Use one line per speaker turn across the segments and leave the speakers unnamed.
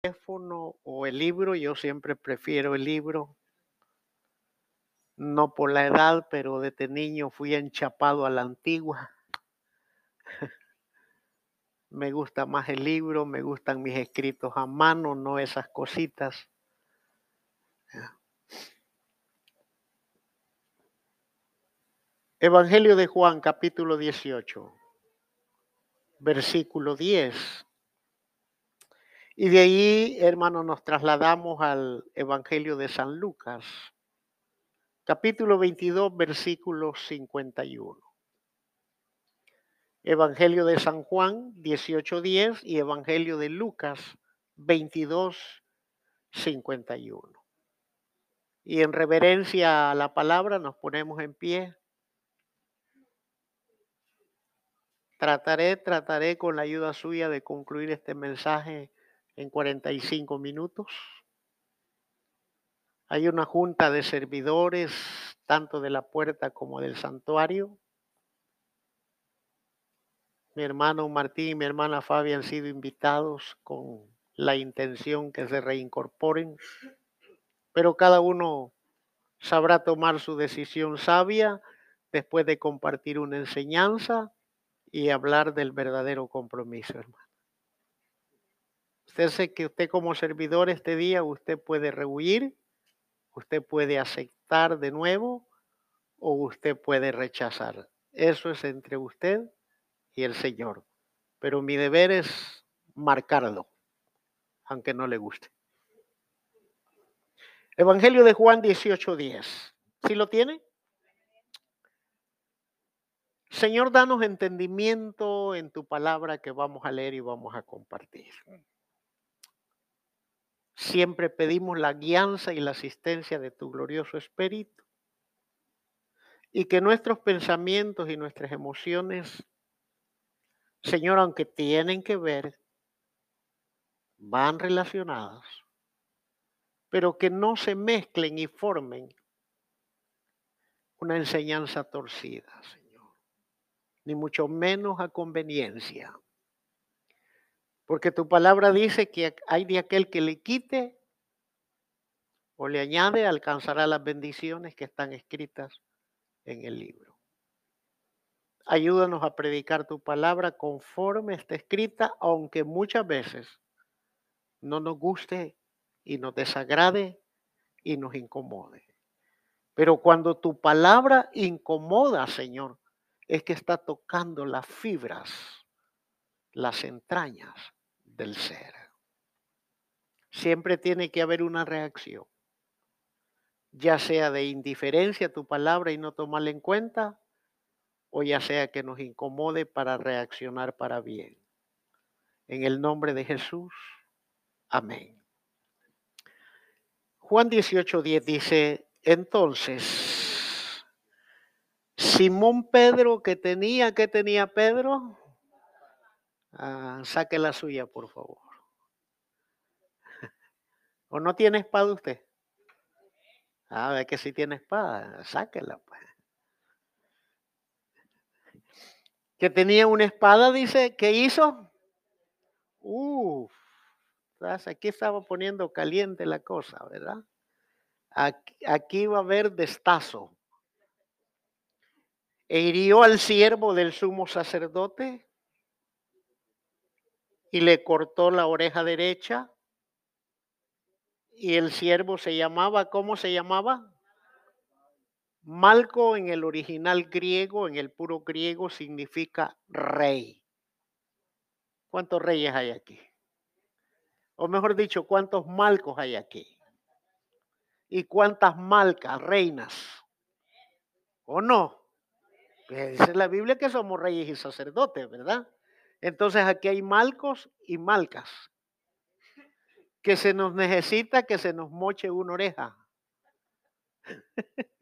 teléfono o el libro, yo siempre prefiero el libro. No por la edad, pero desde niño fui enchapado a la antigua. me gusta más el libro, me gustan mis escritos a mano, no esas cositas. Evangelio de Juan, capítulo 18, versículo 10. Y de ahí, hermano, nos trasladamos al Evangelio de San Lucas, capítulo 22, versículo 51. Evangelio de San Juan 18:10 y Evangelio de Lucas 22:51. Y en reverencia a la palabra nos ponemos en pie. Trataré, trataré con la ayuda suya de concluir este mensaje en 45 minutos. Hay una junta de servidores, tanto de la puerta como del santuario. Mi hermano Martín y mi hermana Fabi han sido invitados con la intención que se reincorporen, pero cada uno sabrá tomar su decisión sabia después de compartir una enseñanza y hablar del verdadero compromiso, hermano. Usted que usted como servidor este día, usted puede rehuir, usted puede aceptar de nuevo o usted puede rechazar. Eso es entre usted y el Señor. Pero mi deber es marcarlo, aunque no le guste. Evangelio de Juan 18:10. ¿Sí lo tiene? Señor, danos entendimiento en tu palabra que vamos a leer y vamos a compartir. Siempre pedimos la guianza y la asistencia de tu glorioso Espíritu y que nuestros pensamientos y nuestras emociones Señor, aunque tienen que ver, van relacionadas, pero que no se mezclen y formen una enseñanza torcida, Señor, ni mucho menos a conveniencia. Porque tu palabra dice que hay de aquel que le quite o le añade, alcanzará las bendiciones que están escritas en el libro. Ayúdanos a predicar tu palabra conforme está escrita, aunque muchas veces no nos guste y nos desagrade y nos incomode. Pero cuando tu palabra incomoda, Señor, es que está tocando las fibras, las entrañas del ser. Siempre tiene que haber una reacción, ya sea de indiferencia a tu palabra y no tomarla en cuenta, o ya sea que nos incomode para reaccionar para bien. En el nombre de Jesús, amén. Juan 18:10 dice, entonces, Simón Pedro que tenía, ¿qué tenía Pedro? Ah, saque la suya, por favor. ¿O no tiene espada usted? Ah, ve que si tiene espada, sáquela pues. que tenía una espada, dice, ¿qué hizo? Uf, aquí estaba poniendo caliente la cosa, ¿verdad? Aquí, va a haber destazo. E hirió al siervo del sumo sacerdote y le cortó la oreja derecha. Y el siervo se llamaba, ¿cómo se llamaba? Malco en el original griego, en el puro griego, significa rey. ¿Cuántos reyes hay aquí? O mejor dicho, ¿cuántos malcos hay aquí? ¿Y cuántas malcas, reinas? ¿O no? Pues dice la Biblia que somos reyes y sacerdotes, ¿verdad? Entonces aquí hay malcos y malcas. Que se nos necesita que se nos moche una oreja.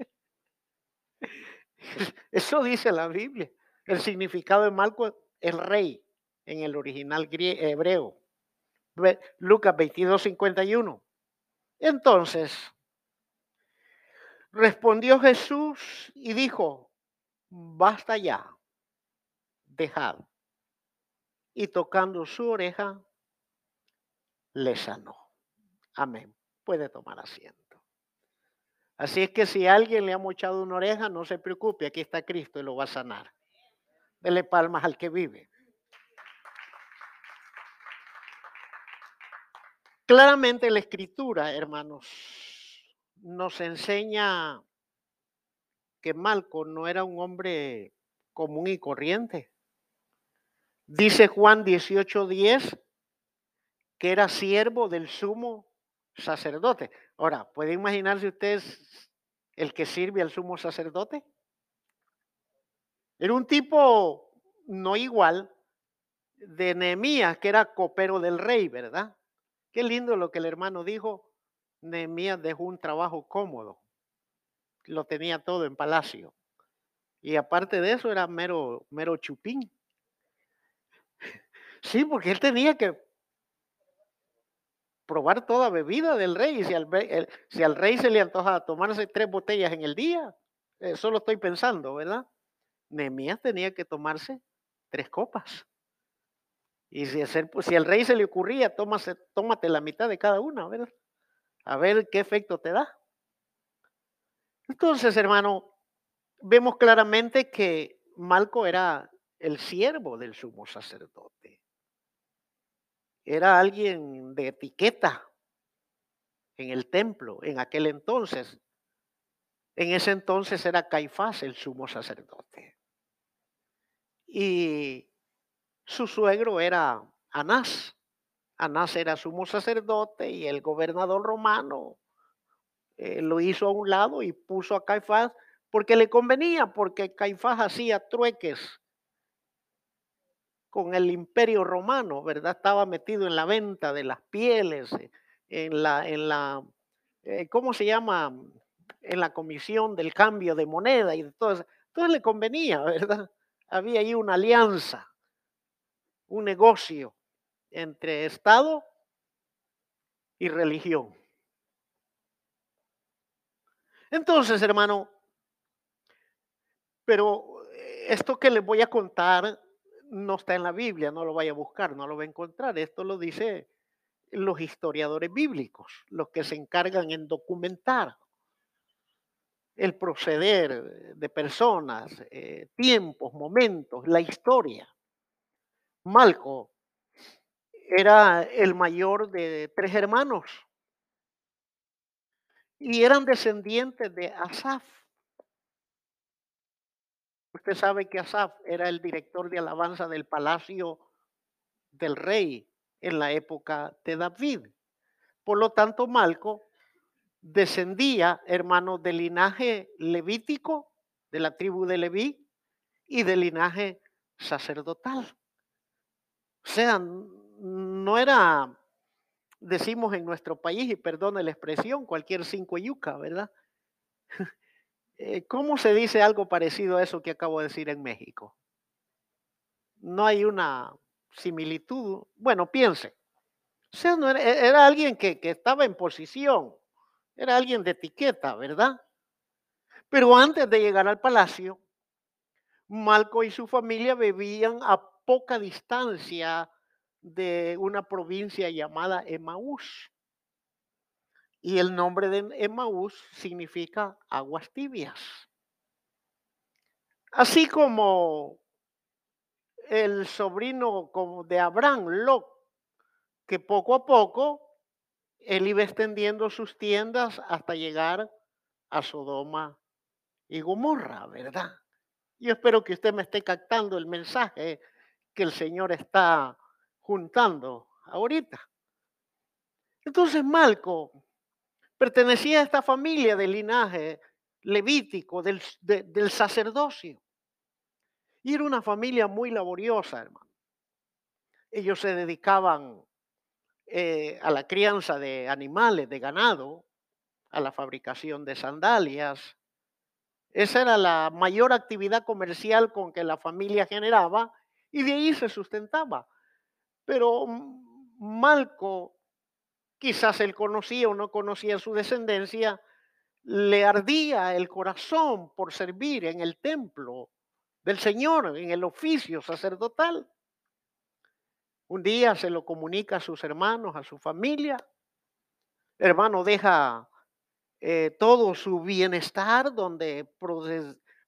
Eso dice la Biblia. El significado de Malco es rey en el original hebreo. Lucas 22, 51. Entonces, respondió Jesús y dijo, basta ya, dejad. Y tocando su oreja, le sanó. Amén. Puede tomar asiento. Así es que si alguien le ha mochado una oreja, no se preocupe, aquí está Cristo y lo va a sanar. Dele palmas al que vive. Claramente la escritura, hermanos, nos enseña que Malco no era un hombre común y corriente. Dice Juan 18:10 que era siervo del sumo sacerdote. Ahora, ¿puede imaginarse ustedes el que sirve al sumo sacerdote? Era un tipo no igual de Nehemías, que era copero del rey, ¿verdad? Qué lindo lo que el hermano dijo. Nehemías dejó un trabajo cómodo. Lo tenía todo en palacio. Y aparte de eso era mero, mero chupín. Sí, porque él tenía que probar toda bebida del rey. Y si al, rey se le antoja tomarse tres botellas en el día, eso lo estoy pensando, ¿verdad? Nehemías tenía que tomarse tres copas. Y si, hacer, pues, si al rey se le ocurría, tómase, tómate la mitad de cada una, a a ver qué efecto te da. Entonces, hermano, vemos claramente que Malco era el siervo del sumo sacerdote. Era alguien de etiqueta en el templo en aquel entonces. En ese entonces era Caifás el sumo sacerdote. Y su suegro era Anás. Anás era sumo sacerdote y el gobernador romano eh, lo hizo a un lado y puso a Caifás porque le convenía, porque Caifás hacía trueques con el imperio romano, ¿verdad? Estaba metido en la venta de las pieles, eh, en la, en la eh, ¿cómo se llama? En la comisión del cambio de moneda y de todo. Entonces le convenía, ¿verdad? Había ahí una alianza un negocio entre Estado y religión. Entonces, hermano, pero eh, esto que les voy a contar no está en la Biblia, no lo vaya a buscar, no lo va a encontrar. Esto lo dice los historiadores bíblicos, los que se encargan en documentar el proceder de personas, eh, tiempos, momentos, la historia. Malco era el mayor de tres hermanos y eran descendientes de Asaf. Usted sabe que Asaf era el director de alabanza del palacio del rey en la época de David. Por lo tanto, Malco descendía, hermano, del linaje levítico, de la tribu de Leví, y del linaje sacerdotal. O sea, no era, decimos en nuestro país, y perdone la expresión, cualquier cinco yuca, ¿verdad? Eh, ¿Cómo se dice algo parecido a eso que acabo de decir en México? No hay una similitud. Bueno, piense. O sea, no era, era alguien que, que estaba en posición, era alguien de etiqueta, ¿verdad? Pero antes de llegar al palacio, Malco y su familia vivían a poca distancia de una provincia llamada Emaús. Y el nombre de Emaús significa aguas tibias. Así como el sobrino de Abraham, Lot, que poco a poco él iba extendiendo sus tiendas hasta llegar a Sodoma y Gomorra, ¿verdad? Yo espero que usted me esté captando el mensaje que el Señor está juntando ahorita. Entonces Malco pertenecía a esta familia de linaje levítico, del, del sacerdocio. Y era una familia muy laboriosa, hermano. Ellos se dedicaban eh, a la crianza de animales, de ganado, a la fabricación de sandalias. Esa era la mayor actividad comercial con que la familia generaba y de ahí se sustentaba. Pero Malco, quizás él conocía o no conocía su descendencia, le ardía el corazón por servir en el templo del Señor, en el oficio sacerdotal. Un día se lo comunica a sus hermanos, a su familia. hermano deja eh, todo su bienestar donde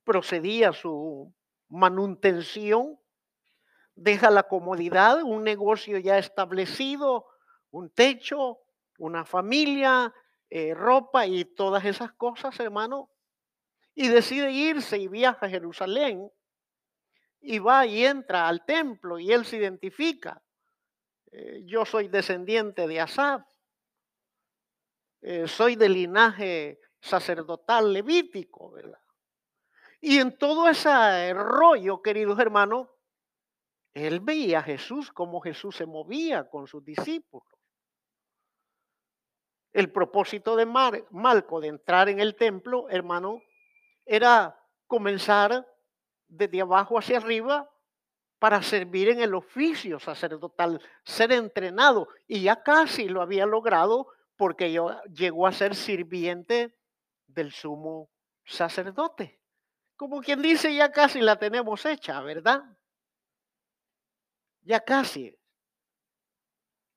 procedía su manutención, deja la comodidad, un negocio ya establecido, un techo, una familia, eh, ropa y todas esas cosas, hermano, y decide irse y viaja a Jerusalén y va y entra al templo y él se identifica. Eh, yo soy descendiente de Asaf, eh, soy de linaje sacerdotal levítico, ¿verdad? Y en todo ese rollo, queridos hermanos, él veía a Jesús, como Jesús se movía con sus discípulos. El propósito de Malco de entrar en el templo, hermano, era comenzar desde abajo hacia arriba para servir en el oficio sacerdotal, ser entrenado. Y ya casi lo había logrado porque llegó a ser sirviente del sumo sacerdote. Como quien dice, ya casi la tenemos hecha, ¿verdad? Ya casi.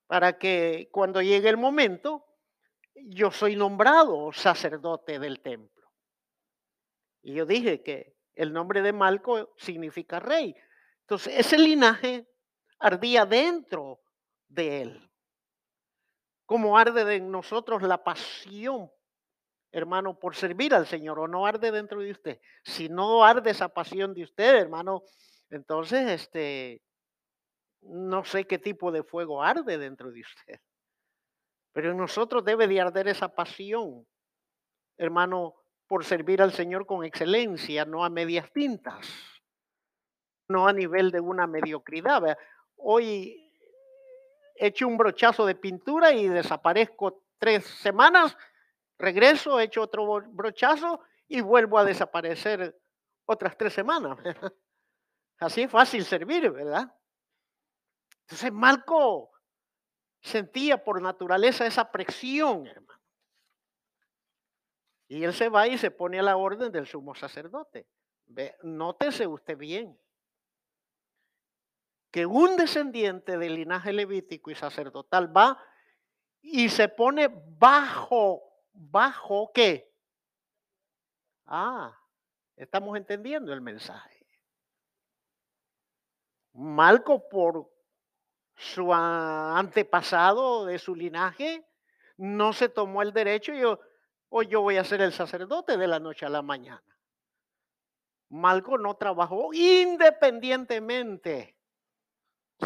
Para que cuando llegue el momento, yo soy nombrado sacerdote del templo. Y yo dije que el nombre de Malco significa rey. Entonces, ese linaje ardía dentro de él. Como arde en nosotros la pasión, hermano, por servir al Señor, o no arde dentro de usted. Si no arde esa pasión de usted, hermano, entonces, este, no sé qué tipo de fuego arde dentro de usted. Pero en nosotros debe de arder esa pasión, hermano, por servir al Señor con excelencia, no a medias tintas, no a nivel de una mediocridad. Hoy he hecho un brochazo de pintura y desaparezco tres semanas, regreso, he hecho otro brochazo y vuelvo a desaparecer otras tres semanas. Así es fácil servir, ¿verdad? Entonces Marco sentía por naturaleza esa presión, hermano. Y él se va y se pone a la orden del sumo sacerdote. Ve, nótese usted bien que un descendiente del linaje levítico y sacerdotal va y se pone bajo, bajo qué? Ah, estamos entendiendo el mensaje. Malco por su antepasado de su linaje no se tomó el derecho y yo, o yo voy a ser el sacerdote de la noche a la mañana. Malco no trabajó independientemente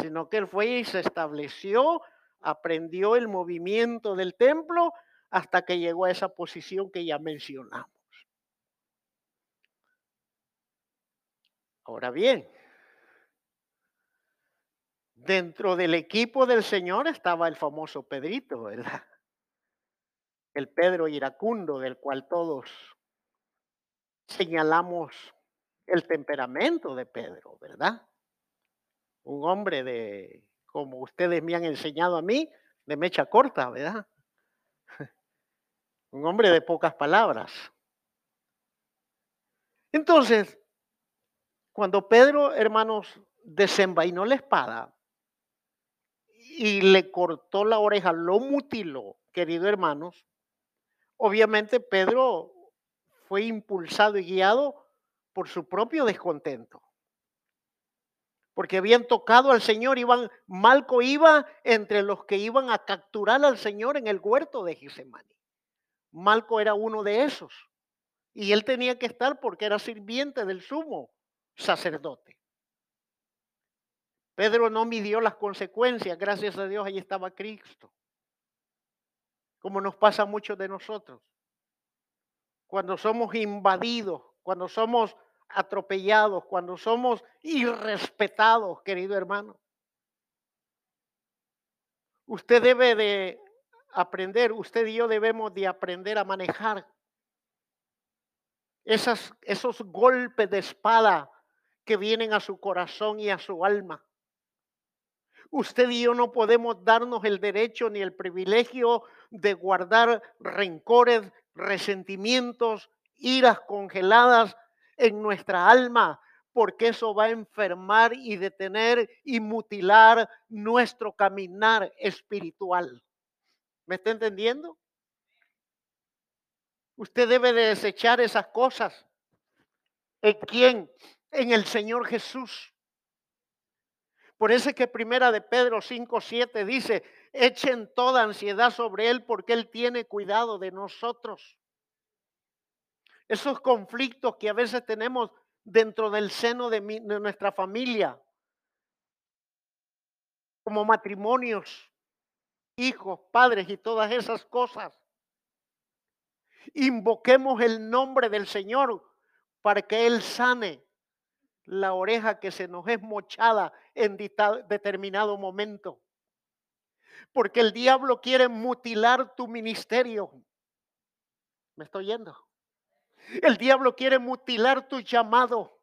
sino que él fue y se estableció, aprendió el movimiento del templo hasta que llegó a esa posición que ya mencionamos. Ahora bien, dentro del equipo del Señor estaba el famoso Pedrito, ¿verdad? El Pedro iracundo del cual todos señalamos el temperamento de Pedro, ¿verdad? un hombre de, como ustedes me han enseñado a mí, de mecha corta, ¿verdad? un hombre de pocas palabras. Entonces, cuando Pedro, hermanos, desenvainó la espada y le cortó la oreja, lo mutiló, querido hermanos, obviamente Pedro fue impulsado y guiado por su propio descontento porque habían tocado al Señor, iban, Malco iba entre los que iban a capturar al Señor en el huerto de Gisemani. Malco era uno de esos. Y él tenía que estar porque era sirviente del sumo sacerdote. Pedro no midió las consecuencias, gracias a Dios, ahí estaba Cristo. Como nos pasa a muchos de nosotros. Cuando somos invadidos, cuando somos atropellados, cuando somos irrespetados, querido hermano. Usted debe de aprender, usted y yo debemos de aprender a manejar esos golpes de espada que vienen a su corazón y a su alma. Usted y yo no podemos darnos el derecho ni el privilegio de guardar rencores, resentimientos, iras congeladas en nuestra alma, porque eso va a enfermar y detener y mutilar nuestro caminar espiritual. ¿Me está entendiendo? Usted debe de desechar esas cosas. ¿En quién? En el Señor Jesús. Por eso es que primera de Pedro 5, 7 dice, echen toda ansiedad sobre Él porque Él tiene cuidado de nosotros. Esos conflictos que a veces tenemos dentro del seno de, de nuestra familia, como matrimonios, hijos, padres y todas esas cosas. Invoquemos el nombre del Señor para que Él sane la oreja que se nos es mochada en determinado momento. Porque el diablo quiere mutilar tu ministerio. ¿Me estoy yendo? El diablo quiere mutilar tu llamado.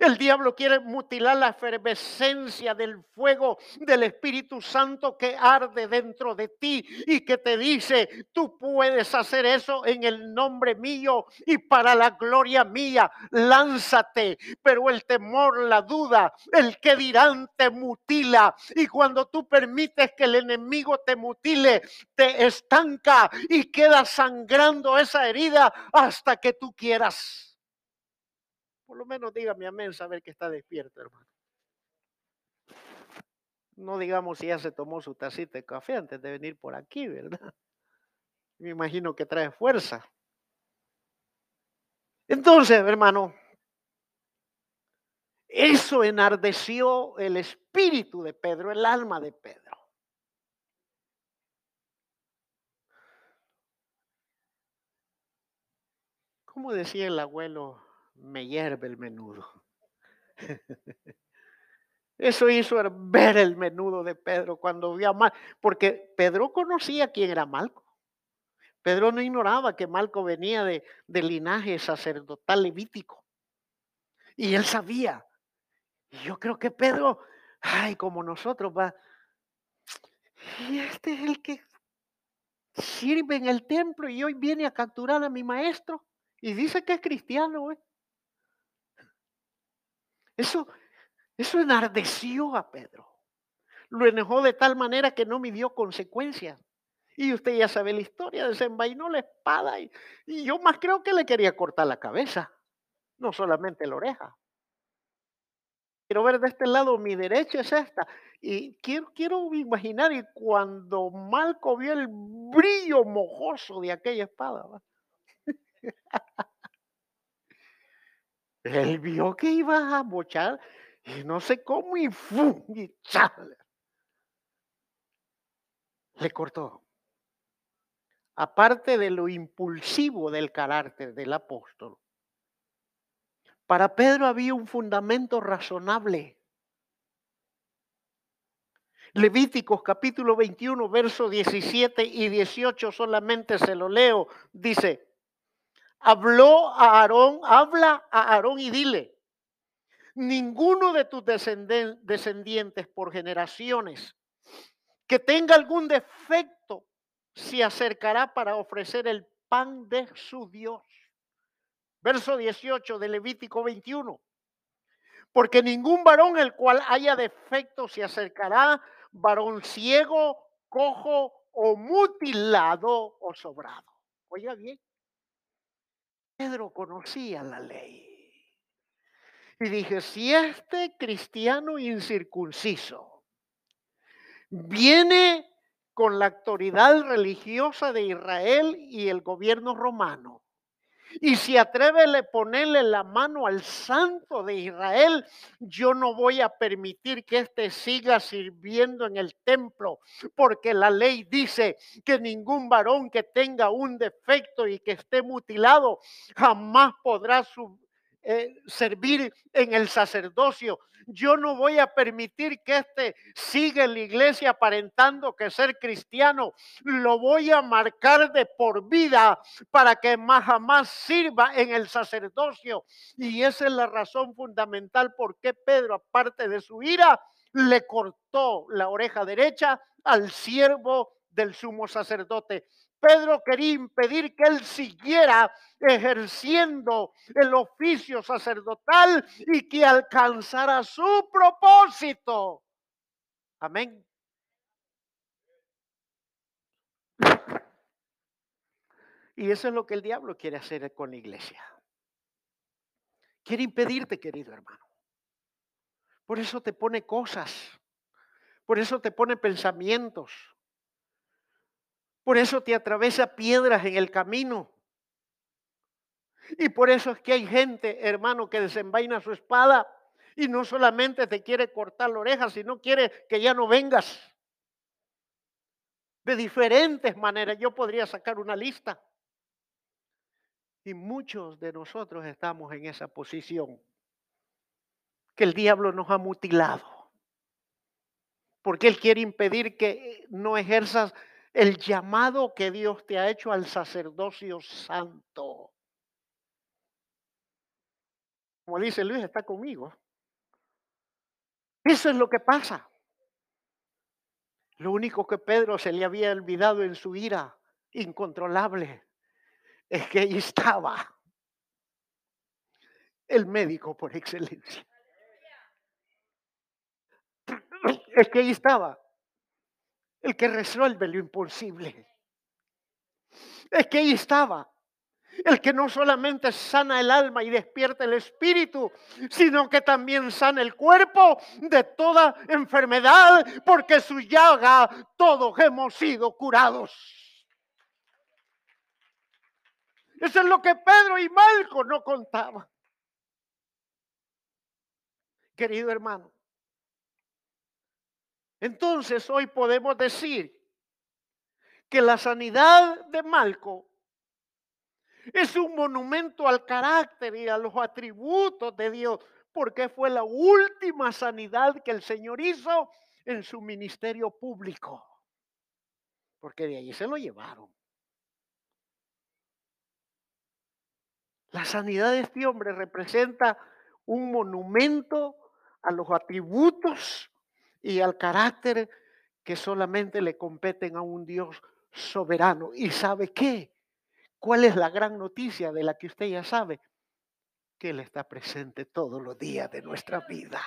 El diablo quiere mutilar la efervescencia del fuego del Espíritu Santo que arde dentro de ti y que te dice, tú puedes hacer eso en el nombre mío y para la gloria mía. Lánzate, pero el temor, la duda, el que dirán te mutila. Y cuando tú permites que el enemigo te mutile, te estanca y queda sangrando esa herida hasta que tú quieras. Por lo menos dígame amén, saber que está despierto, hermano. No digamos si ya se tomó su tacita de café antes de venir por aquí, ¿verdad? Me imagino que trae fuerza. Entonces, hermano, eso enardeció el espíritu de Pedro, el alma de Pedro. Como decía el abuelo me hierve el menudo. Eso hizo ver el menudo de Pedro cuando vio a Malco, porque Pedro conocía quién era Malco. Pedro no ignoraba que Malco venía de, de linaje sacerdotal levítico. Y él sabía. Y yo creo que Pedro, ay, como nosotros, va. Y este es el que sirve en el templo y hoy viene a capturar a mi maestro. Y dice que es cristiano, güey. Eso, eso enardeció a Pedro. Lo enojó de tal manera que no midió consecuencias. Y usted ya sabe la historia, desenvainó la espada y, yo más creo que le quería cortar la cabeza, no solamente la oreja. Quiero ver de este lado, mi derecha es esta. Y quiero, quiero imaginar, y cuando Malco vio el brillo mojoso de aquella espada, Él vio que iba a bochar y no sé cómo y ¡fum! y Le cortó. Aparte de lo impulsivo del carácter del apóstol, para Pedro había un fundamento razonable. Levíticos capítulo 21, versos 17 y 18 solamente se lo leo. Dice, habló a Aarón, habla a Aarón y dile, ninguno de tus descendientes por generaciones que tenga algún defecto se acercará para ofrecer el pan de su Dios. Verso 18 de Levítico 21. Porque ningún varón el cual haya defecto se acercará, varón ciego, cojo o mutilado o sobrado. Oiga bien, Pedro conocía la ley. Y dije, si este cristiano incircunciso viene con la autoridad religiosa de Israel y el gobierno romano y si atreve a ponerle la mano al santo de Israel, yo no voy a permitir que éste siga sirviendo en el templo, porque la ley dice que ningún varón que tenga un defecto y que esté mutilado jamás podrá eh, servir en el sacerdocio. Yo no voy a permitir que este siga en la iglesia aparentando que ser cristiano. Lo voy a marcar de por vida para que más jamás sirva en el sacerdocio. Y esa es la razón fundamental por qué Pedro, aparte de su ira, le cortó la oreja derecha al siervo del sumo sacerdote. Pedro quería impedir que él siguiera ejerciendo el oficio sacerdotal y que alcanzara su propósito. Amén. Y eso es lo que el diablo quiere hacer con la iglesia. Quiere impedirte, querido hermano. Por eso te pone cosas. Por eso te pone pensamientos. Por eso te atraviesa piedras en el camino. Y por eso es que hay gente, hermano, que desenvaina su espada y no solamente te quiere cortar la oreja, sino quiere que ya no vengas. De diferentes maneras. Yo podría sacar una lista. Y muchos de nosotros estamos en esa posición. Que el diablo nos ha mutilado. Porque él quiere impedir que no ejerzas el llamado que Dios te ha hecho al sacerdocio santo. Como dice Luis, está conmigo. Eso es lo que pasa. Lo único que Pedro se le había olvidado en su ira incontrolable es que ahí estaba el médico por excelencia. Es que ahí estaba el que resuelve lo imposible. Es que ahí estaba el que no solamente sana el alma y despierta el espíritu, sino que también sana el cuerpo de toda enfermedad, porque su llaga todos hemos sido curados. Eso es lo que Pedro y Malco no contaban. Querido hermano. Entonces hoy podemos decir que la sanidad de Malco es un monumento al carácter y a los atributos de Dios, porque fue la última sanidad que el Señor hizo en su ministerio público. Porque de allí se lo llevaron. La sanidad de este hombre representa un monumento a los atributos y al carácter que solamente le competen a un Dios soberano. ¿Y sabe qué? ¿Cuál es la gran noticia de la que usted ya sabe? Que Él está presente todos los días de nuestra vida.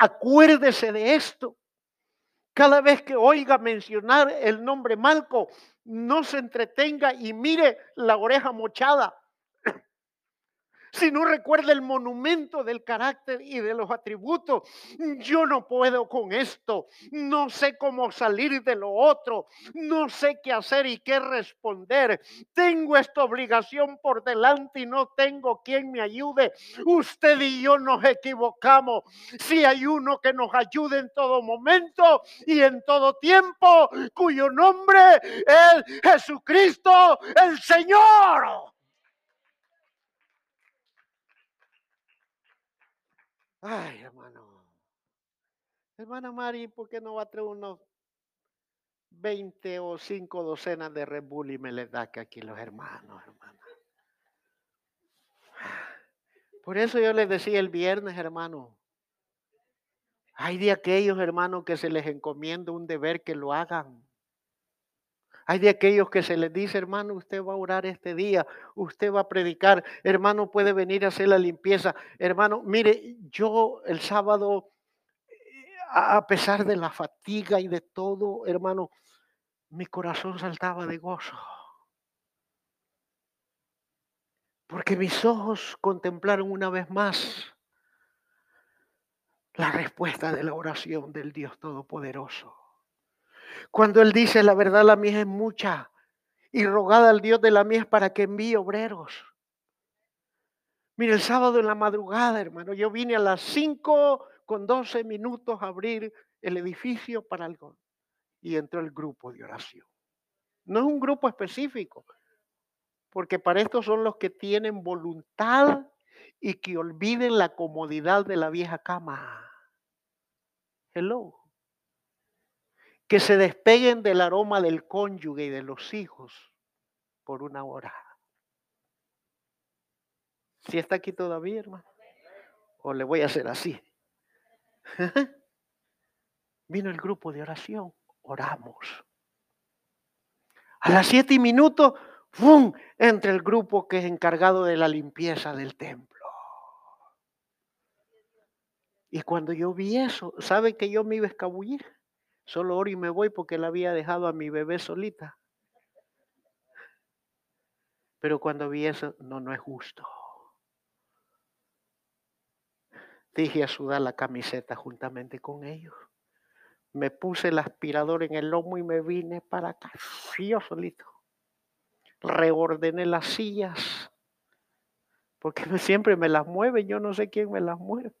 Acuérdese de esto. Cada vez que oiga mencionar el nombre Malco, no se entretenga y mire la oreja mochada si no recuerda el monumento del carácter y de los atributos. Yo no puedo con esto, no sé cómo salir de lo otro, no sé qué hacer y qué responder. Tengo esta obligación por delante y no tengo quien me ayude. Usted y yo nos equivocamos. Si hay uno que nos ayude en todo momento y en todo tiempo, cuyo nombre es Jesucristo el Señor. Ay, hermano. Hermana Mari, ¿por qué no va a traer unos 20 o 5 docenas de Red Bull y me les da que aquí los hermanos, hermana? Por eso yo les decía el viernes, hermano. Hay de aquellos hermanos que se les encomienda un deber que lo hagan. Hay de aquellos que se les dice, hermano, usted va a orar este día, usted va a predicar, hermano, puede venir a hacer la limpieza. Hermano, mire, yo el sábado, a pesar de la fatiga y de todo, hermano, mi corazón saltaba de gozo. Porque mis ojos contemplaron una vez más la respuesta de la oración del Dios Todopoderoso. Cuando Él dice, la verdad la mía es mucha y rogada al Dios de la mía para que envíe obreros. Mire, el sábado en la madrugada, hermano, yo vine a las 5 con 12 minutos a abrir el edificio para algo. Y entró el grupo de oración. No es un grupo específico, porque para esto son los que tienen voluntad y que olviden la comodidad de la vieja cama. Hello que se despeguen del aroma del cónyuge y de los hijos por una hora. ¿Si está aquí todavía, hermano? ¿O le voy a hacer así? Vino el grupo de oración. oramos. A las siete minutos, ¡fum! entre el grupo que es encargado de la limpieza del templo. Y cuando yo vi eso, ¿sabe que yo me iba a escabullir? Solo oro y me voy porque la había dejado a mi bebé solita. Pero cuando vi eso, no, no es justo. Dije a sudar la camiseta juntamente con ellos. Me puse el aspirador en el lomo y me vine para acá, yo solito. Reordené las sillas, porque siempre me las mueven, yo no sé quién me las mueve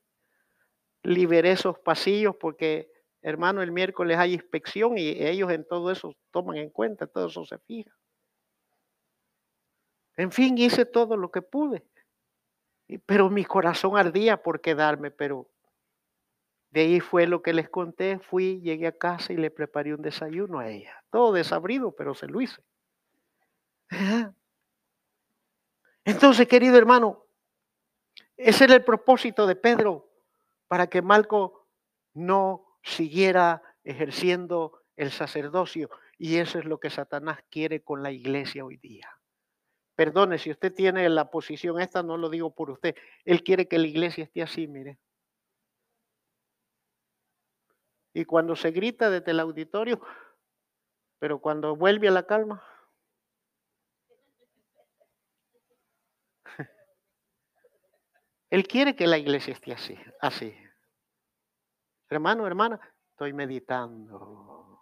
liberé esos pasillos porque, hermano, el miércoles hay inspección y ellos en todo eso toman en cuenta, todo eso se fija. En fin, hice todo lo que pude. Pero mi corazón ardía por quedarme, pero de ahí fue lo que les conté. Fui, llegué a casa y le preparé un desayuno a ella. Todo desabrido, pero se lo hice. Entonces, querido hermano, ese era el propósito de Pedro para que Malco no siguiera ejerciendo el sacerdocio. Y eso es lo que Satanás quiere con la iglesia hoy día. Perdone, si usted tiene la posición esta, no lo digo por usted. Él quiere que la iglesia esté así, mire. Y cuando se grita desde el auditorio, pero cuando vuelve a la calma. Él quiere que la iglesia esté así, así. Hermano, hermana, estoy meditando.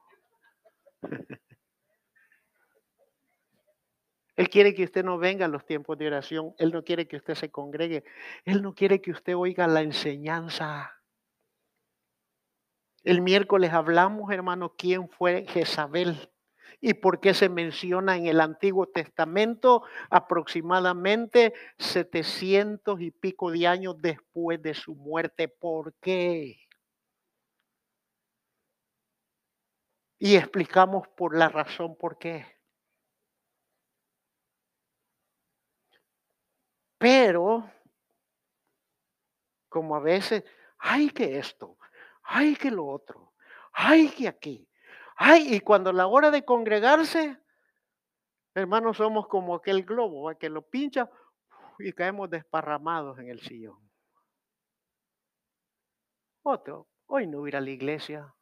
Él quiere que usted no venga a los tiempos de oración. Él no quiere que usted se congregue. Él no quiere que usted oiga la enseñanza. El miércoles hablamos, hermano, quién fue Jezabel y por qué se menciona en el Antiguo Testamento aproximadamente 700 y pico de años después de su muerte. ¿Por qué? Y explicamos por la razón por qué. Pero, como a veces, ay que esto, ay que lo otro, ay que aquí, ay, y cuando la hora de congregarse, hermanos, somos como aquel globo, que lo pincha y caemos desparramados en el sillón. Otro, hoy no ir a la iglesia,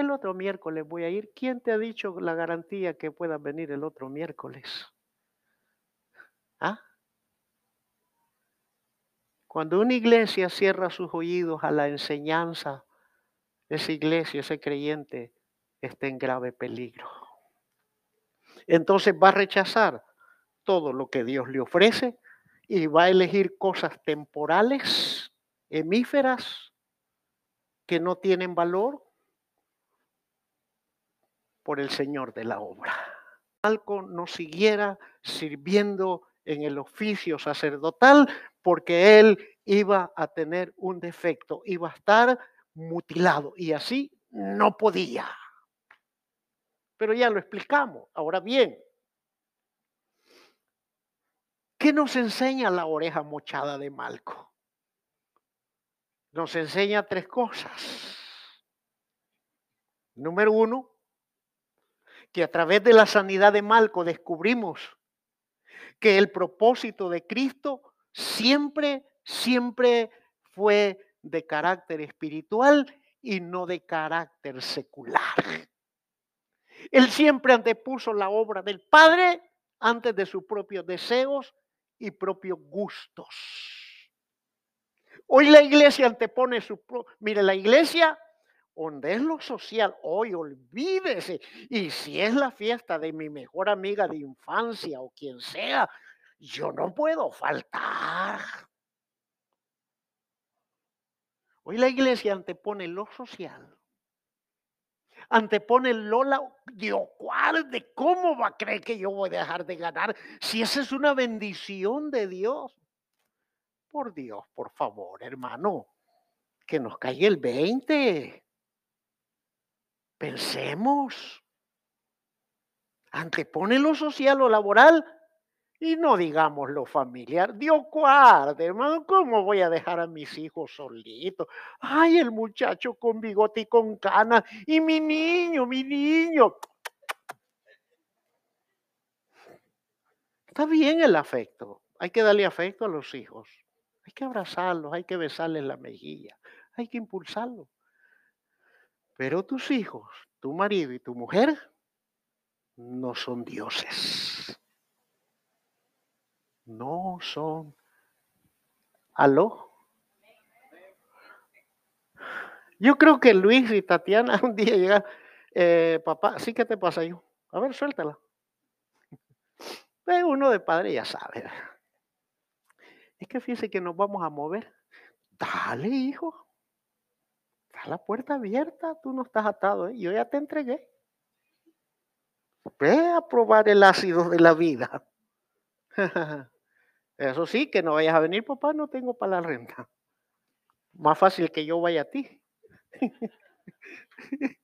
el otro miércoles voy a ir. ¿Quién te ha dicho la garantía que pueda venir el otro miércoles? ¿Ah? Cuando una iglesia cierra sus oídos a la enseñanza, esa iglesia, ese creyente, está en grave peligro. Entonces va a rechazar todo lo que Dios le ofrece y va a elegir cosas temporales, hemíferas, que no tienen valor, por el Señor de la obra. Malco no siguiera sirviendo en el oficio sacerdotal porque él iba a tener un defecto, iba a estar mutilado y así no podía. Pero ya lo explicamos. Ahora bien, ¿qué nos enseña la oreja mochada de Malco? Nos enseña tres cosas. Número uno, que a través de la sanidad de Malco descubrimos que el propósito de Cristo siempre, siempre fue de carácter espiritual y no de carácter secular. Él siempre antepuso la obra del Padre antes de sus propios deseos y propios gustos. Hoy la iglesia antepone su... Mire, la iglesia donde es lo social, hoy olvídese. Y si es la fiesta de mi mejor amiga de infancia o quien sea, yo no puedo faltar. Hoy la iglesia antepone lo social. Antepone lo Dios, ¿cuál? ¿De cómo va a creer que yo voy a dejar de ganar? Si esa es una bendición de Dios. Por Dios, por favor, hermano, que nos caiga el 20. Pensemos. Antepone lo social o laboral Y no digamos lo familiar. Dios guarde, hermano, ¿cómo voy a dejar a mis hijos solitos? Ay, el muchacho con bigote y con canas. Y mi niño, mi niño. Está bien el afecto. Hay que darle afecto a los hijos. Hay que abrazarlos, hay que besarles la mejilla, hay que impulsarlos. Pero tus hijos, tu marido y tu mujer no son dioses. No son. ¿Aló? Yo creo que Luis y Tatiana un día llegan, eh, papá, ¿sí que te pasa yo? A ver, suéltala. Uno de padre ya sabe. Es que fíjese que nos vamos a mover. Dale, hijo. Está la puerta abierta, tú no estás atado, ¿eh? yo ya te entregué. Ve a probar el ácido de la vida. Eso sí, que no vayas a venir, papá, no tengo para la renta. Más fácil que yo vaya a ti.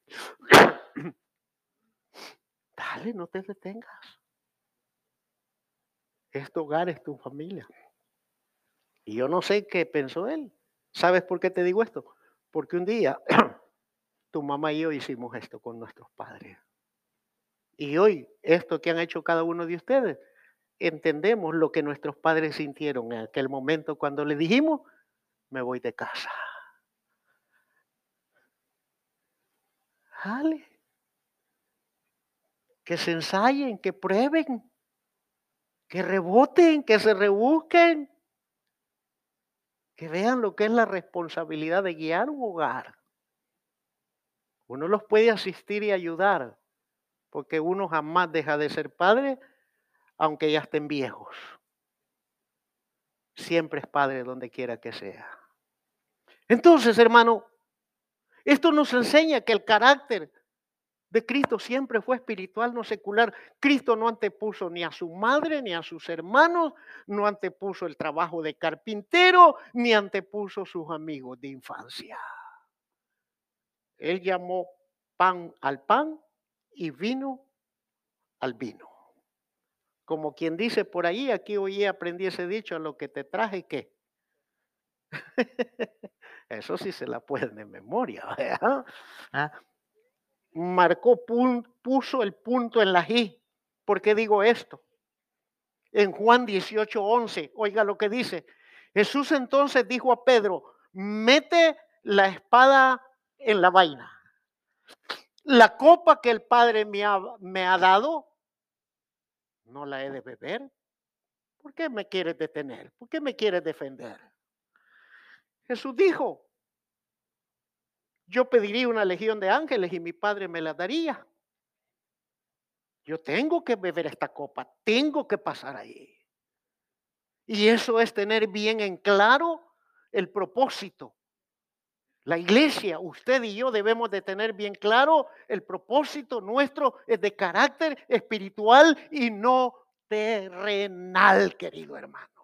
Dale, no te detengas. Este hogar es tu familia. Y yo no sé qué pensó él. ¿Sabes por qué te digo esto? Porque un día tu mamá y yo hicimos esto con nuestros padres. Y hoy, esto que han hecho cada uno de ustedes, entendemos lo que nuestros padres sintieron en aquel momento cuando le dijimos, me voy de casa. Dale. Que se ensayen, que prueben, que reboten, que se rebusquen, que vean lo que es la responsabilidad de guiar un hogar. Uno los puede asistir y ayudar, porque uno jamás deja de ser padre aunque ya estén viejos. Siempre es padre donde quiera que sea. Entonces, hermano, esto nos enseña que el carácter de Cristo siempre fue espiritual, no secular. Cristo no antepuso ni a su madre ni a sus hermanos, no antepuso el trabajo de carpintero, ni antepuso sus amigos de infancia. Él llamó pan al pan y vino al vino. Como quien dice por ahí, aquí hoy aprendí ese dicho, a lo que te traje, ¿qué? Eso sí se la pueden de memoria. ¿Ah? Marcó, puso el punto en la I. ¿Por qué digo esto? En Juan 18, 11, oiga lo que dice. Jesús entonces dijo a Pedro, mete la espada en la vaina. La copa que el Padre me ha, me ha dado, no la he de beber. ¿Por qué me quieres detener? ¿Por qué me quieres defender? Jesús dijo, yo pediría una legión de ángeles y mi Padre me la daría. Yo tengo que beber esta copa, tengo que pasar ahí. Y eso es tener bien en claro el propósito. La iglesia, usted y yo debemos de tener bien claro el propósito nuestro es de carácter espiritual y no terrenal, querido hermano.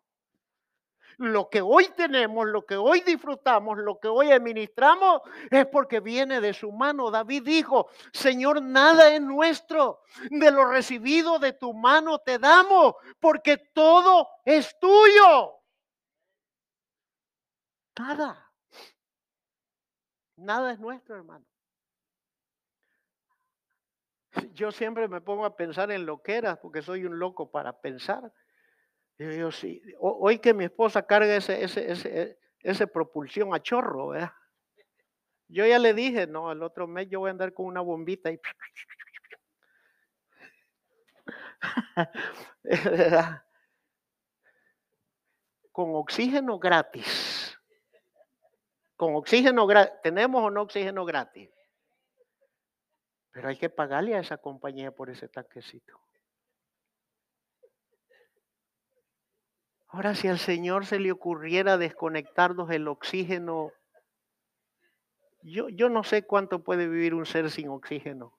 Lo que hoy tenemos, lo que hoy disfrutamos, lo que hoy administramos, es porque viene de su mano. David dijo, Señor, nada es nuestro. De lo recibido de tu mano te damos, porque todo es tuyo. Nada. Nada es nuestro, hermano. Yo siempre me pongo a pensar en lo que era, porque soy un loco para pensar. Hoy que mi esposa carga ese, ese, ese, ese propulsión a chorro, ¿verdad? Yo ya le dije, no, el otro mes yo voy a andar con una bombita y... con oxígeno gratis. Con oxígeno gratis. ¿Tenemos o no oxígeno gratis? Pero hay que pagarle a esa compañía por ese tanquecito. Ahora, si al Señor se le ocurriera desconectarnos el oxígeno, yo, yo no sé cuánto puede vivir un ser sin oxígeno.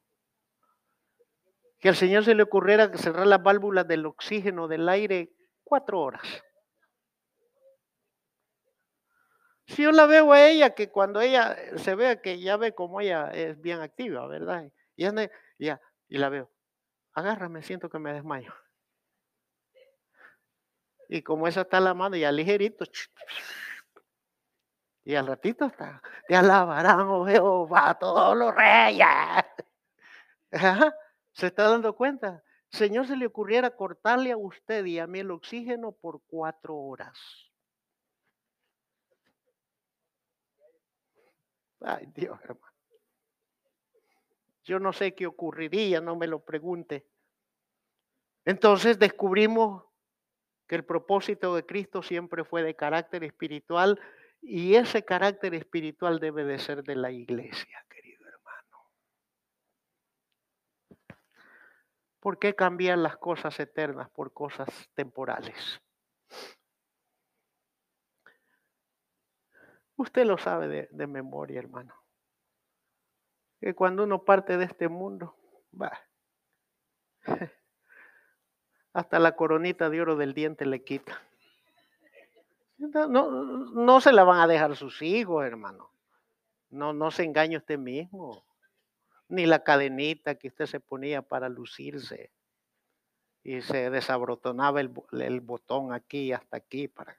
Que al Señor se le ocurriera cerrar las válvulas del oxígeno del aire cuatro horas. Si yo la veo a ella, que cuando ella se vea que ya ve como ella es bien activa, ¿verdad? Y, y la veo, agárrame, siento que me desmayo. Y como esa está la mano, ya ligerito. Y al ratito está, te alabarán, oh Jehová, todos los reyes. ¿Se está dando cuenta? Señor se le ocurriera cortarle a usted y a mí el oxígeno por cuatro horas. Ay, Dios, hermano. Yo no sé qué ocurriría, no me lo pregunte. Entonces descubrimos que el propósito de Cristo siempre fue de carácter espiritual y ese carácter espiritual debe de ser de la iglesia, querido hermano. ¿Por qué cambiar las cosas eternas por cosas temporales? Usted lo sabe de, de memoria, hermano. Que cuando uno parte de este mundo, va. Hasta la coronita de oro del diente le quita. No, no, se la van a dejar sus hijos, hermano. No, no se engañe usted mismo. Ni la cadenita que usted se ponía para lucirse. Y se desabrotonaba el, botón aquí hasta aquí. Para...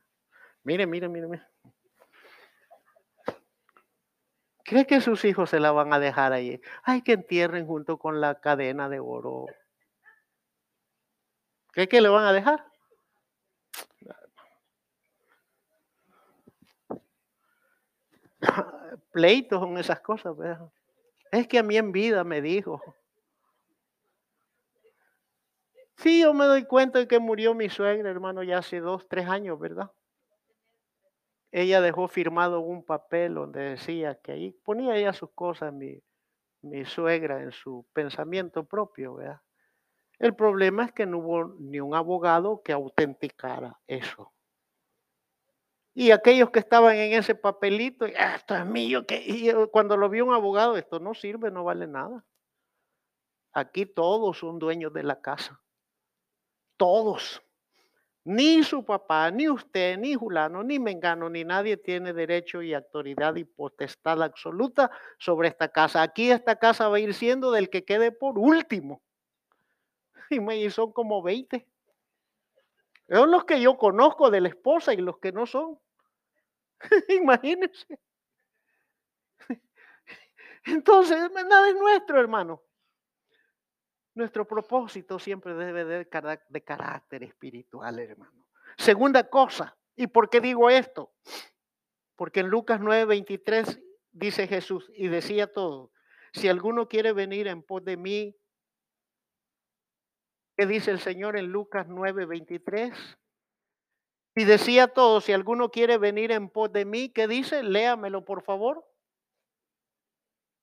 Mire, mire, mire, mire. ¿Cree que sus hijos se la van a dejar ahí? Hay que entierren junto con la cadena de oro. ¿Cree que le van a dejar? Pleitos son esas cosas, ¿verdad? Es que a mí en vida me dijo. Sí, yo me doy cuenta de que murió mi suegra, hermano, ya hace dos, tres años, ¿verdad? Ella dejó firmado un papel donde decía que ahí ponía ella sus cosas, mi, mi suegra, en su pensamiento propio, ¿verdad? El problema es que no hubo ni un abogado que autenticara eso. Y aquellos que estaban en ese papelito, ah, esto es mío, que cuando lo vio un abogado, esto no sirve, no vale nada. Aquí todos son dueños de la casa. Todos. Ni su papá, ni usted, ni Julano, ni Mengano, ni nadie tiene derecho y autoridad y potestad absoluta sobre esta casa. Aquí esta casa va a ir siendo del que quede por último y son como 20. Son los que yo conozco de la esposa y los que no son. Imagínense. Entonces, nada es nuestro, hermano. Nuestro propósito siempre debe de, de carácter espiritual, hermano. Segunda cosa, ¿y por qué digo esto? Porque en Lucas 9:23 dice Jesús y decía todo, si alguno quiere venir en pos de mí, ¿Qué dice el Señor en Lucas 9:23? Y decía todo, si alguno quiere venir en pos de mí, ¿qué dice? Léamelo, por favor.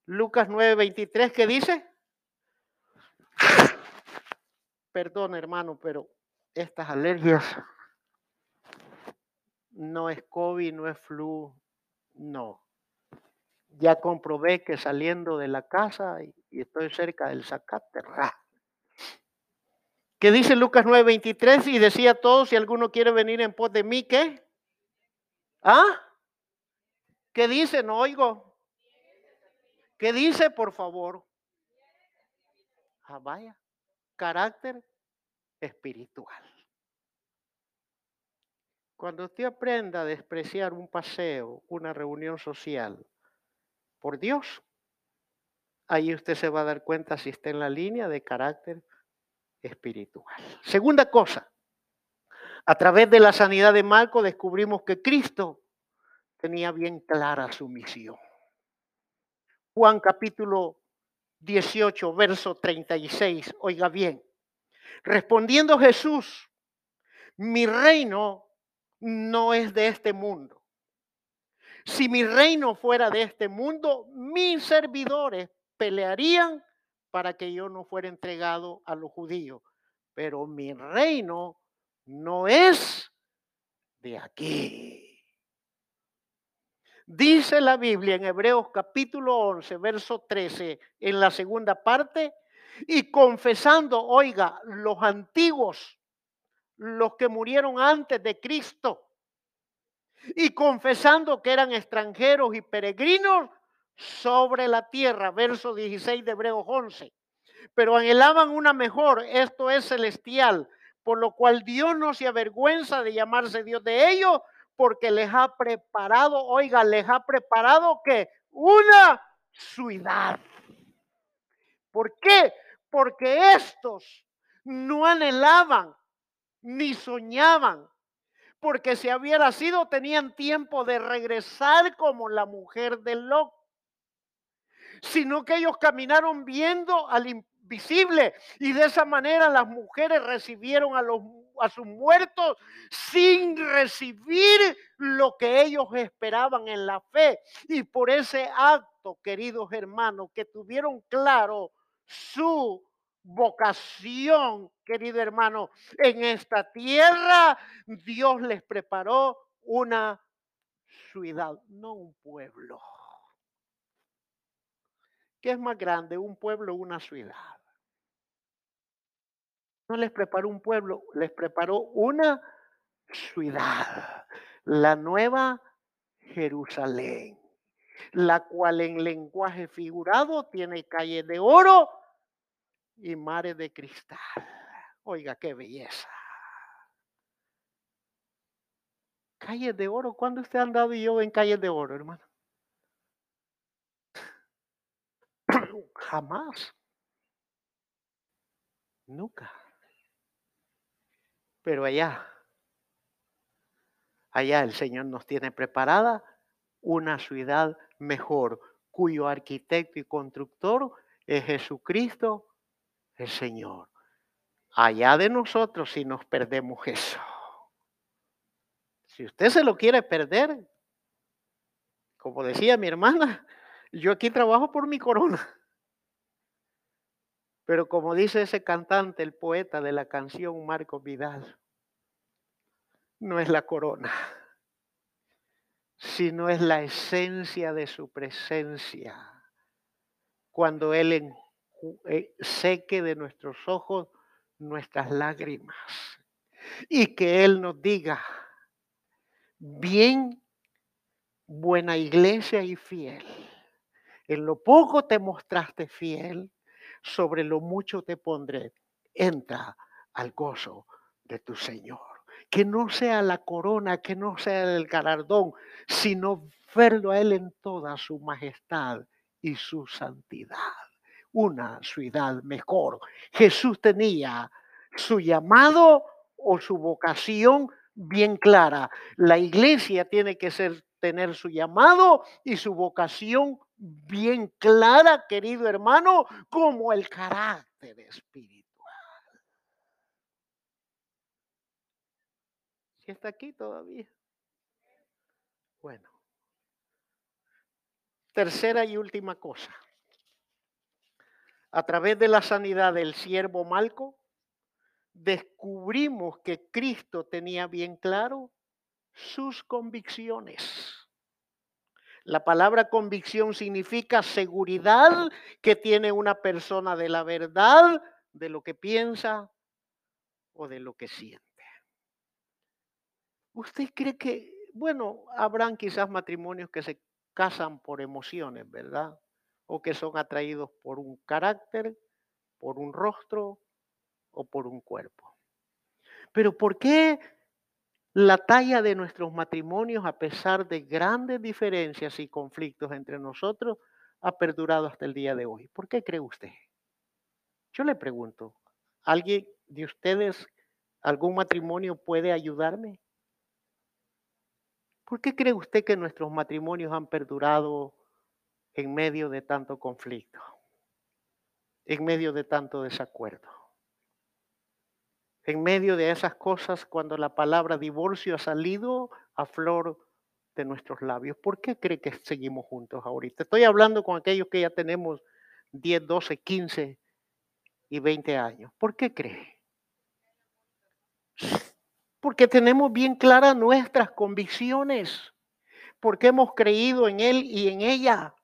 Lucas 9:23, ¿qué dice? Perdón, hermano, pero estas alergias no es COVID, no es flu, no. Ya comprobé que saliendo de la casa y estoy cerca del zacate, ¿Qué dice Lucas 9:23 y decía todo, si alguno quiere venir en pos de mí, ¿qué? ¿Ah? ¿Qué dice? No oigo. ¿Qué dice, por favor? Ah, vaya, carácter espiritual. Cuando usted aprenda a despreciar un paseo, una reunión social, por Dios, ahí usted se va a dar cuenta si está en la línea de carácter espiritual. Segunda cosa, a través de la sanidad de Marco descubrimos que Cristo tenía bien clara su misión. Juan capítulo 18, verso 36, oiga bien, respondiendo Jesús, mi reino no es de este mundo. Si mi reino fuera de este mundo, mis servidores pelearían para que yo no fuera entregado a los judíos. Pero mi reino no es de aquí. Dice la Biblia en Hebreos capítulo 11, verso 13, en la segunda parte, y confesando, oiga, los antiguos, los que murieron antes de Cristo, y confesando que eran extranjeros y peregrinos, sobre la tierra, verso 16 de Hebreos 11. Pero anhelaban una mejor, esto es celestial, por lo cual Dios no se avergüenza de llamarse Dios de ellos, porque les ha preparado, oiga, les ha preparado que una ciudad. ¿Por qué? Porque estos no anhelaban ni soñaban, porque si hubiera sido tenían tiempo de regresar como la mujer del loco, sino que ellos caminaron viendo al invisible y de esa manera las mujeres recibieron a los a sus muertos sin recibir lo que ellos esperaban en la fe. Y por ese acto, queridos hermanos, que tuvieron claro su vocación, querido hermano, en esta tierra, Dios les preparó una ciudad, no un pueblo. ¿Qué es más grande, un pueblo o una ciudad? No les preparó un pueblo, les preparó una ciudad, la nueva Jerusalén, la cual en lenguaje figurado tiene calles de oro y mares de cristal. Oiga, qué belleza. Calles de oro. ¿Cuándo usted ha andado y yo en calles de oro, hermano? Jamás. Nunca. Pero allá, allá el Señor nos tiene preparada una ciudad mejor, cuyo arquitecto y constructor es Jesucristo el Señor. Allá de nosotros si nos perdemos eso. Si usted se lo quiere perder, como decía mi hermana, yo aquí trabajo por mi corona. Pero como dice ese cantante, el poeta de la canción Marco Vidal, no es la corona, sino es la esencia de su presencia. Cuando Él eh, seque de nuestros ojos nuestras lágrimas y que Él nos diga, bien, buena iglesia y fiel, en lo poco te mostraste fiel, sobre lo mucho te pondré, entra al gozo de tu Señor. Que no sea la corona, que no sea el galardón, sino verlo a Él en toda su majestad y su santidad una ciudad mejor. Jesús tenía su llamado o su vocación bien clara. La iglesia tiene que ser, tener su llamado y su vocación bien clara, querido hermano, como el carácter espiritual. ¿Si está aquí todavía? Bueno. Tercera y última cosa a través de la sanidad del siervo Malco, descubrimos que Cristo tenía bien claro sus convicciones. La palabra convicción significa seguridad que tiene una persona de la verdad, de lo que piensa o de lo que siente. ¿Usted cree que, bueno, habrán quizás matrimonios que se casan por emociones, ¿verdad? o que son atraídos por un carácter, por un rostro o por un cuerpo. Pero ¿por qué la talla de nuestros matrimonios, a pesar de grandes diferencias y conflictos entre nosotros, ha perdurado hasta el día de hoy? ¿Por qué cree usted? Yo le pregunto, ¿alguien de ustedes, algún matrimonio puede ayudarme? ¿Por qué cree usted que nuestros matrimonios han perdurado en medio de tanto conflicto, en medio de tanto desacuerdo, en medio de esas cosas cuando la palabra divorcio ha salido a flor de nuestros labios. ¿Por qué cree que seguimos juntos ahorita? Estoy hablando con aquellos que ya tenemos 10, 12, 15 y 20 años. ¿Por qué cree? Porque tenemos bien claras nuestras convicciones, porque hemos creído en Él y en ella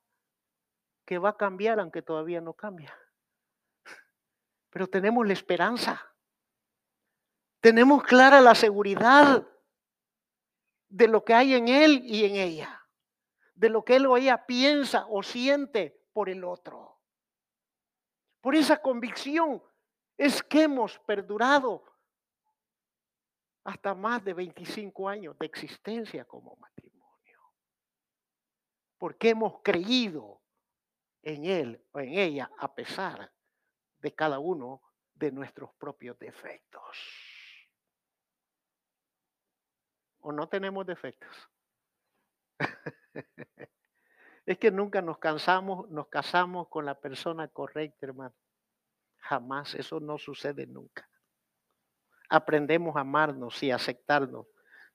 que va a cambiar aunque todavía no cambia. Pero tenemos la esperanza. Tenemos clara la seguridad de lo que hay en él y en ella. De lo que él o ella piensa o siente por el otro. Por esa convicción es que hemos perdurado hasta más de 25 años de existencia como matrimonio. Porque hemos creído en él o en ella a pesar de cada uno de nuestros propios defectos. ¿O no tenemos defectos? es que nunca nos cansamos, nos casamos con la persona correcta, hermano. Jamás, eso no sucede nunca. Aprendemos a amarnos y aceptarnos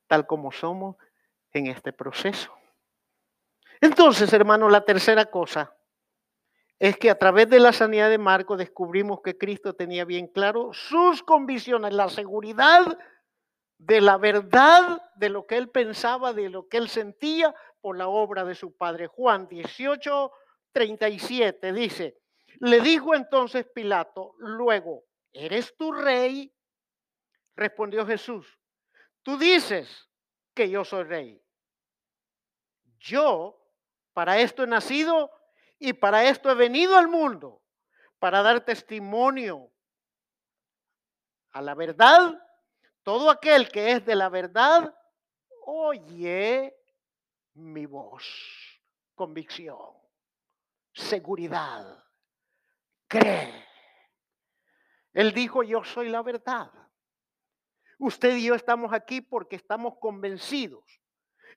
tal como somos en este proceso. Entonces, hermano, la tercera cosa es que a través de la sanidad de Marco descubrimos que Cristo tenía bien claro sus convicciones, la seguridad de la verdad de lo que él pensaba, de lo que él sentía por la obra de su padre. Juan 18, 37 dice, le dijo entonces Pilato, luego, ¿eres tu rey? Respondió Jesús, tú dices que yo soy rey. Yo para esto he nacido y para esto he venido al mundo, para dar testimonio a la verdad. Todo aquel que es de la verdad, oye mi voz, convicción, seguridad, cree. Él dijo, yo soy la verdad. Usted y yo estamos aquí porque estamos convencidos,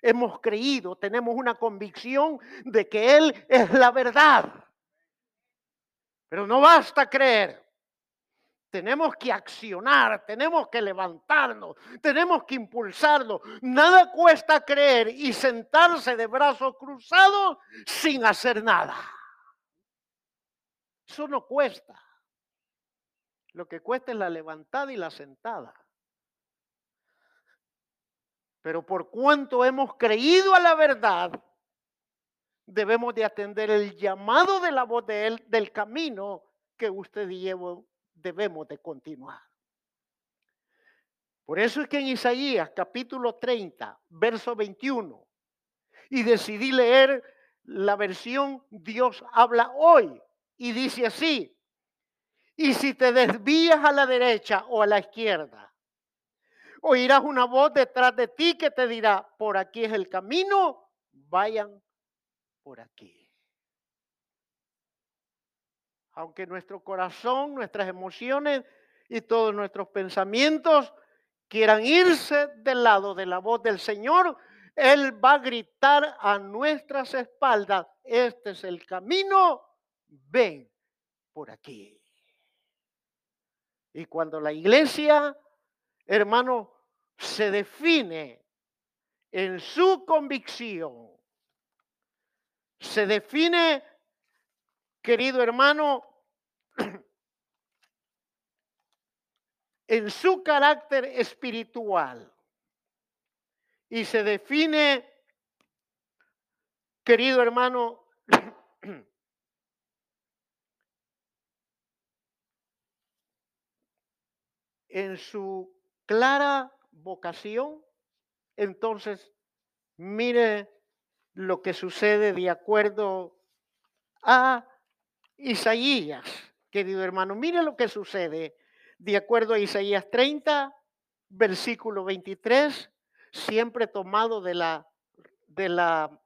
hemos creído, tenemos una convicción de que Él es la verdad. Pero no basta creer. Tenemos que accionar, tenemos que levantarnos, tenemos que impulsarnos. Nada cuesta creer y sentarse de brazos cruzados sin hacer nada. Eso no cuesta. Lo que cuesta es la levantada y la sentada. Pero por cuanto hemos creído a la verdad, debemos de atender el llamado de la voz de él del camino que usted y debemos de continuar. Por eso es que en Isaías capítulo 30, verso 21, y decidí leer la versión Dios habla hoy, y dice así, y si te desvías a la derecha o a la izquierda, oirás una voz detrás de ti que te dirá, por aquí es el camino, vayan por aquí aunque nuestro corazón, nuestras emociones y todos nuestros pensamientos quieran irse del lado de la voz del Señor, Él va a gritar a nuestras espaldas, este es el camino, ven por aquí. Y cuando la iglesia, hermano, se define en su convicción, se define querido hermano, en su carácter espiritual y se define, querido hermano, en su clara vocación, entonces mire lo que sucede de acuerdo a Isaías, querido hermano, mire lo que sucede. De acuerdo a Isaías 30, versículo 23, siempre tomado de la, de la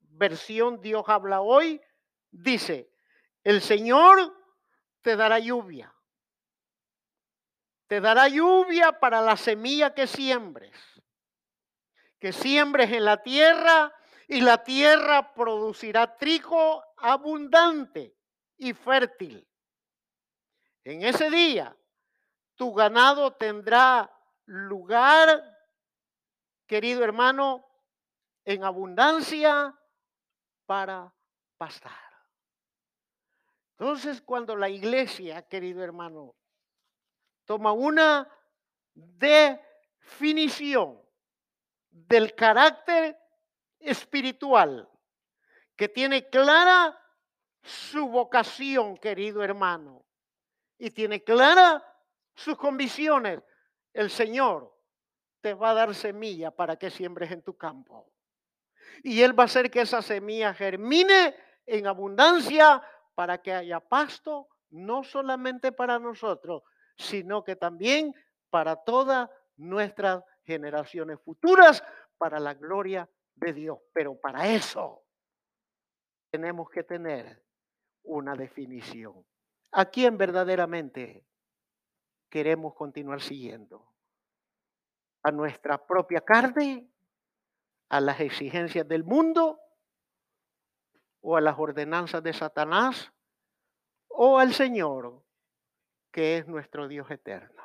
versión Dios habla hoy, dice, el Señor te dará lluvia. Te dará lluvia para la semilla que siembres. Que siembres en la tierra y la tierra producirá trigo abundante y fértil. En ese día, tu ganado tendrá lugar, querido hermano, en abundancia para pastar. Entonces, cuando la iglesia, querido hermano, toma una definición del carácter espiritual que tiene clara su vocación, querido hermano, y tiene clara sus convicciones, el Señor te va a dar semilla para que siembres en tu campo. Y Él va a hacer que esa semilla germine en abundancia para que haya pasto, no solamente para nosotros, sino que también para todas nuestras generaciones futuras para la gloria de Dios. Pero para eso tenemos que tener una definición. ¿A quién verdaderamente queremos continuar siguiendo? ¿A nuestra propia carne? ¿A las exigencias del mundo? ¿O a las ordenanzas de Satanás? ¿O al Señor, que es nuestro Dios eterno?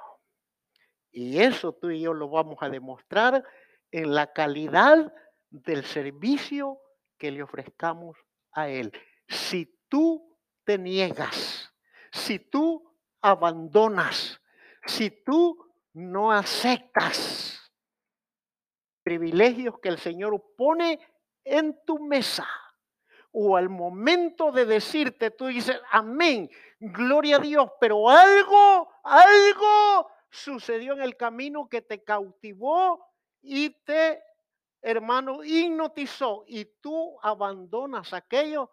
Y eso tú y yo lo vamos a demostrar en la calidad del servicio que le ofrezcamos a Él. Si tú te niegas, si tú abandonas, si tú no aceptas privilegios que el Señor pone en tu mesa, o al momento de decirte, tú dices, amén, gloria a Dios, pero algo, algo sucedió en el camino que te cautivó y te, hermano, hipnotizó y tú abandonas aquello,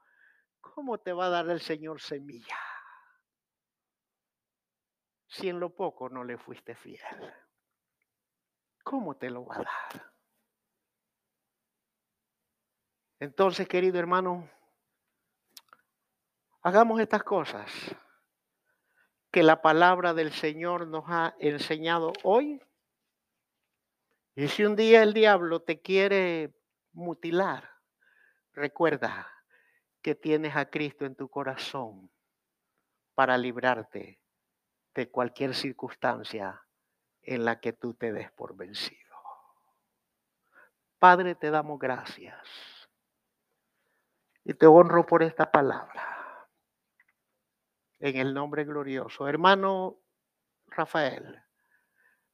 ¿cómo te va a dar el Señor semilla? Si en lo poco no le fuiste fiel, ¿cómo te lo va a dar? Entonces, querido hermano, hagamos estas cosas que la palabra del Señor nos ha enseñado hoy. Y si un día el diablo te quiere mutilar, recuerda que tienes a Cristo en tu corazón para librarte de cualquier circunstancia en la que tú te des por vencido. Padre, te damos gracias y te honro por esta palabra en el nombre glorioso. Hermano Rafael,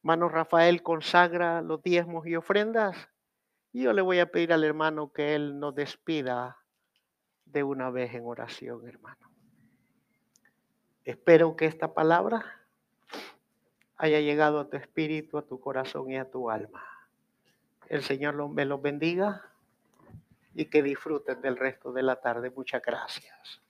hermano Rafael consagra los diezmos y ofrendas. Y yo le voy a pedir al hermano que él nos despida de una vez en oración, hermano. Espero que esta palabra haya llegado a tu espíritu, a tu corazón y a tu alma. El Señor me los bendiga y que disfruten del resto de la tarde. Muchas gracias.